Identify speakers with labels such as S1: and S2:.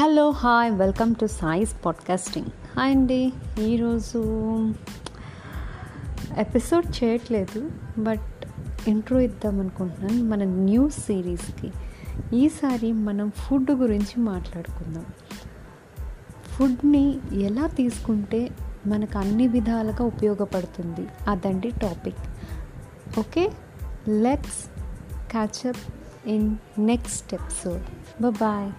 S1: Hello hi welcome to Sai's podcasting hi అండి ఈరోజు episode చేయట్లేదు బట్ ఇంట్రో ఇద్దాం అనుకుంటున్నాను మన న్యూస్ సిరీస్కి ఈసారి మనం ఫుడ్ గురించి మాట్లాడుకుందాం. ఫుడ్ని ఎలా తీసుకుంటే మనకు అన్ని విధాలుగా ఉపయోగపడుతుంది అదండి topic okay let's catch up in next episode bye